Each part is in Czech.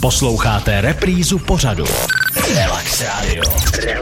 Posloucháte reprízu pořadu. Relax Radio.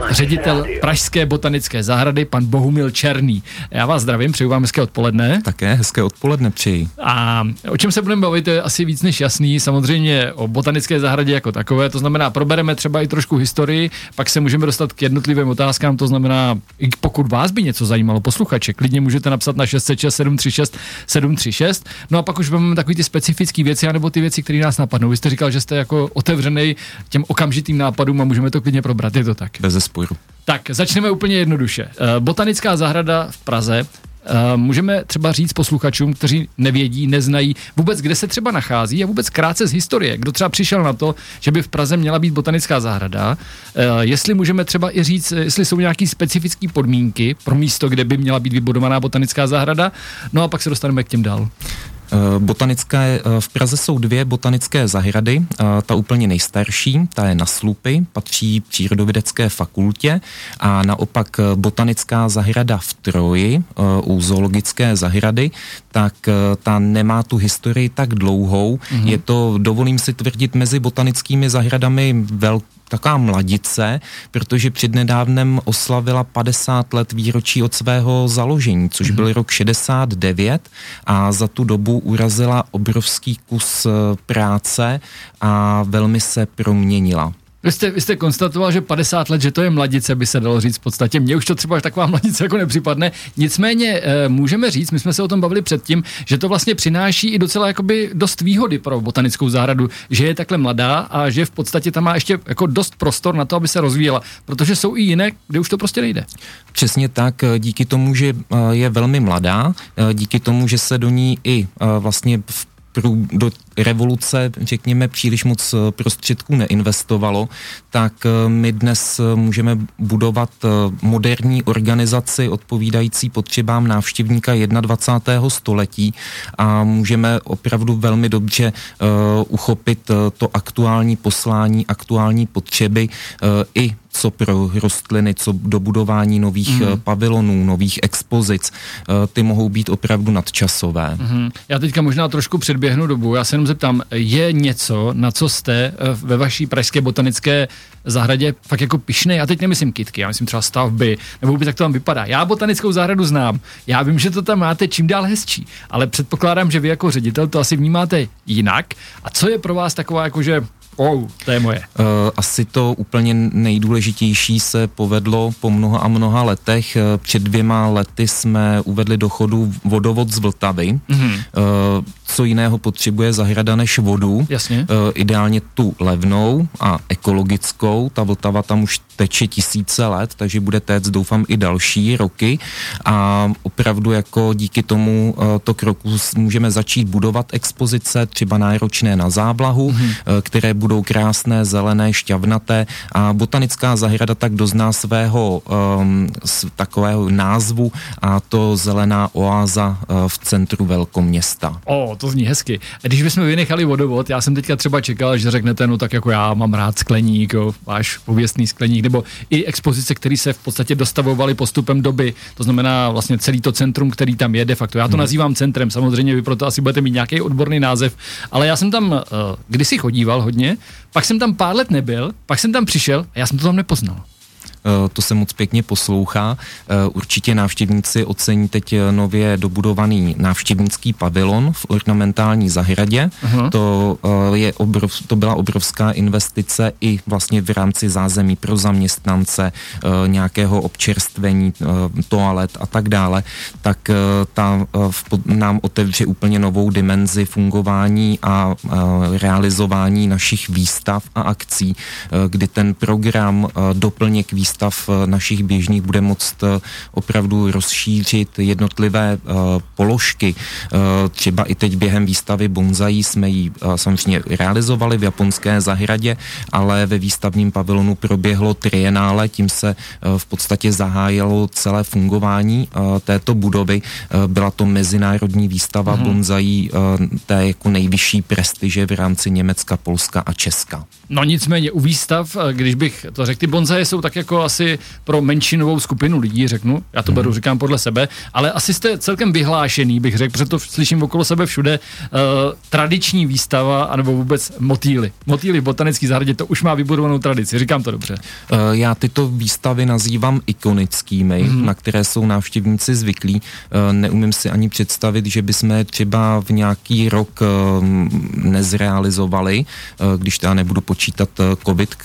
Ředitel Pražské botanické zahrady, pan Bohumil Černý. Já vás zdravím, přeju vám hezké odpoledne. Také hezké odpoledne přeji. A o čem se budeme bavit, je asi víc než jasný. Samozřejmě o botanické zahradě jako takové, to znamená, probereme třeba i trošku historii, pak se můžeme dostat k jednotlivým otázkám, to znamená, i pokud vás by něco zajímalo, posluchače, klidně můžete napsat na 606 736 736. No a pak už budeme takový ty specifické věci, anebo ty věci, které nás napadnou. Vy jste říkal, že jste jako otevřený těm okamžitým nápadům a můžeme to klidně probrat, je to tak? Bez sporu. Tak, začneme úplně jednoduše. Eh, Botanická zahrada v Praze. eh, Můžeme třeba říct posluchačům, kteří nevědí, neznají vůbec, kde se třeba nachází a vůbec krátce z historie. Kdo třeba přišel na to, že by v Praze měla být botanická zahrada, eh, jestli můžeme třeba i říct, jestli jsou nějaké specifické podmínky pro místo, kde by měla být vybudovaná botanická zahrada, no a pak se dostaneme k těm dál. Eh, Botanické, eh, v Praze jsou dvě botanické zahrady. Eh, Ta úplně nejstarší, ta je na Slupy, patří přírodovědecké fakultě a naopak botanická zahrada v Troji u zoologické zahrady, tak ta nemá tu historii tak dlouhou. Mm-hmm. Je to, dovolím si tvrdit, mezi botanickými zahradami velký taková mladice, protože přednedávnem oslavila 50 let výročí od svého založení, což byl rok 69 a za tu dobu urazila obrovský kus eh, práce a velmi se proměnila. Vy jste, vy jste konstatoval, že 50 let, že to je mladice, by se dalo říct v podstatě. Mně už to třeba taková mladice jako nepřipadne. Nicméně e, můžeme říct, my jsme se o tom bavili předtím, že to vlastně přináší i docela jakoby dost výhody pro botanickou zahradu, že je takhle mladá a že v podstatě tam má ještě jako dost prostor na to, aby se rozvíjela, protože jsou i jiné, kde už to prostě nejde. Přesně tak, eh, díky tomu, že eh, je velmi mladá, eh, díky tomu, že se do ní i eh, vlastně v do revoluce, řekněme, příliš moc eh, prostředků neinvestovalo, tak eh, my dnes eh, můžeme budovat moderní organizaci odpovídající potřebám návštěvníka 21. století a můžeme opravdu velmi dobře uchopit to aktuální poslání, aktuální potřeby i co pro rostliny, co do budování nových mm. pavilonů, nových expozic. Ty mohou být opravdu nadčasové. Mhm. Já teďka možná trošku předběhnu dobu. Já se jenom zeptám, je něco, na co jste eh, ve vaší pražské botanické zahradě fakt jako pišnej? Já teď nemyslím kitky, já myslím třeba stavby, nebo vůbec jak to tam vypadá. Já botanickou zahradu znám, já vím, že to tam máte čím dál hezčí, ale předpokládám, že vy jako ředitel to asi vnímáte jinak. A co je pro vás taková jakože Oh, to je moje. Eh, Asi to úplně nejdůležitější se povedlo po mnoha a mnoha letech. Eh, Před dvěma lety jsme uvedli do chodu vodovod z Vltavy. Mm-hmm. Co jiného potřebuje zahrada než vodu? Jasně. Ideálně tu levnou a ekologickou. Ta Vltava tam už teče tisíce let, takže bude téct doufám i další roky a opravdu jako díky tomu to kroku můžeme začít budovat expozice, třeba náročné na závlahu, mm-hmm. které budou krásné, zelené, šťavnaté a botanická zahrada tak dozná svého um, s, takového názvu a to zelená oáza uh, v centru velkoměsta. O, to zní hezky. A když bychom vynechali vodovod, já jsem teďka třeba čekal, že řeknete, no tak jako já mám rád skleník, jo, váš pověstný skleník, nebo i expozice, které se v podstatě dostavovaly postupem doby. To znamená vlastně celý to centrum, který tam je de facto. Já to hmm. nazývám centrem, samozřejmě vy proto asi budete mít nějaký odborný název, ale já jsem tam uh, kdysi chodíval hodně, pak jsem tam pár let nebyl, pak jsem tam přišel a já jsem to tam nepoznal. Eh, To se moc pěkně poslouchá. Eh, Určitě návštěvníci ocení teď eh, nově dobudovaný návštěvnický pavilon v ornamentální zahradě. Aha. To, je obrov, to byla obrovská investice i vlastně v rámci zázemí pro zaměstnance, nějakého občerstvení, toalet a tak dále. Tak ta nám otevře úplně novou dimenzi fungování a realizování našich výstav a akcí, kdy ten program doplněk výstav eh, našich běžných bude moct eh, opravdu rozšířit jednotlivé eh, položky. Třeba i teď během výstavy Bonzaí jsme ji samozřejmě realizovali v japonské zahradě, ale ve výstavním pavilonu proběhlo trienále, tím se v podstatě zahájilo celé fungování této budovy. Byla to mezinárodní výstava mm-hmm. Bonzaí eh, té jako nejvyšší prestiže v rámci Německa, Polska a Česka. No nicméně u výstav, když bych to řekl, ty bonzaje jsou tak jako asi pro menšinovou skupinu lidí, řeknu, já to beru, říkám podle sebe, ale asi jste celkem vyhlášený, bych řekl, protože to slyším okolo sebe všude, uh, tradiční výstava, anebo vůbec motýly. Motýly v botanické zahradě, to už má vybudovanou tradici, říkám to dobře. Uh, já tyto výstavy nazývám ikonickými, hmm. na které jsou návštěvníci zvyklí. Uh, neumím si ani představit, že bychom třeba v nějaký rok uh, nezrealizovali, uh, když teda nebudu počítat covid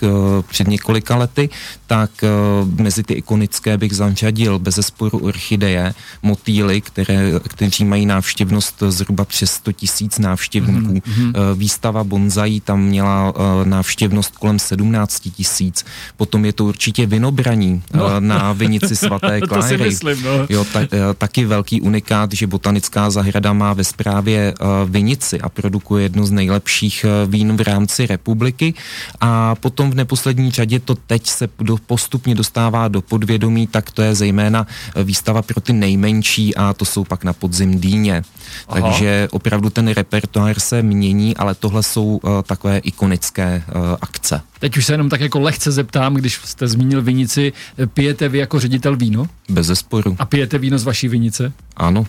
před několika lety, tak uh, mezi ty ikonické bych zařadil bez zesporu orchideje, motýly, které, kteří mají návštěvnost zhruba přes 100 tisíc návštěvníků. Mm-hmm. Výstava bonzaí tam měla uh, návštěvnost kolem 17 tisíc. Potom je to určitě vinobraní no. uh, na vinici svaté Kláry. to si myslím, no. jo, ta, uh, taky velký unikát, že botanická zahrada má ve správě uh, vinici a produkuje jedno z nejlepších uh, vín v rámci republiky. A potom v neposlední řadě to teď se do, postupně dostává do podvědomí, tak to je zejména výstava pro ty nejmenší a to jsou pak na podzim dýně. Aha. Takže opravdu ten repertoár se mění, ale tohle jsou uh, takové ikonické uh, akce. Teď už se jenom tak jako lehce zeptám, když jste zmínil vinici, pijete vy jako ředitel víno? Bez zesporu. A pijete víno z vaší vinice? Ano.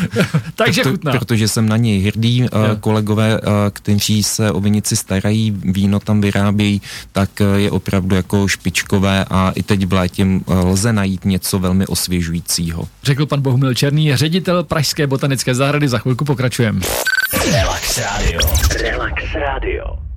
Takže Proto, chutná. Protože jsem na něj hrdý. Uh, kolegové, uh, kteří se o vinici starají, víno tam vyrábějí, tak uh, je opravdu jako špičkové a i teď v létě lze najít něco velmi osvěžujícího. Řekl pan Bohumil Černý, ředitel Pražské botanické zahrady. Za chvilku pokračujeme. Relax Radio. Relax Radio.